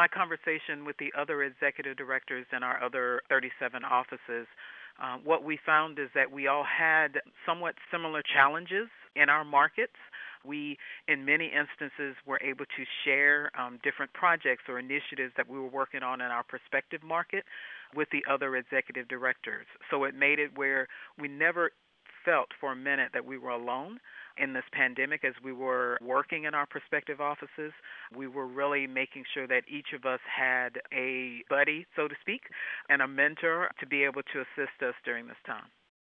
my conversation with the other executive directors in our other 37 offices, uh, what we found is that we all had somewhat similar challenges in our markets. We, in many instances, were able to share um, different projects or initiatives that we were working on in our prospective market with the other executive directors. So it made it where we never felt for a minute that we were alone in this pandemic as we were working in our prospective offices. We were really making sure that each of us had a buddy, so to speak, and a mentor to be able to assist us during this time.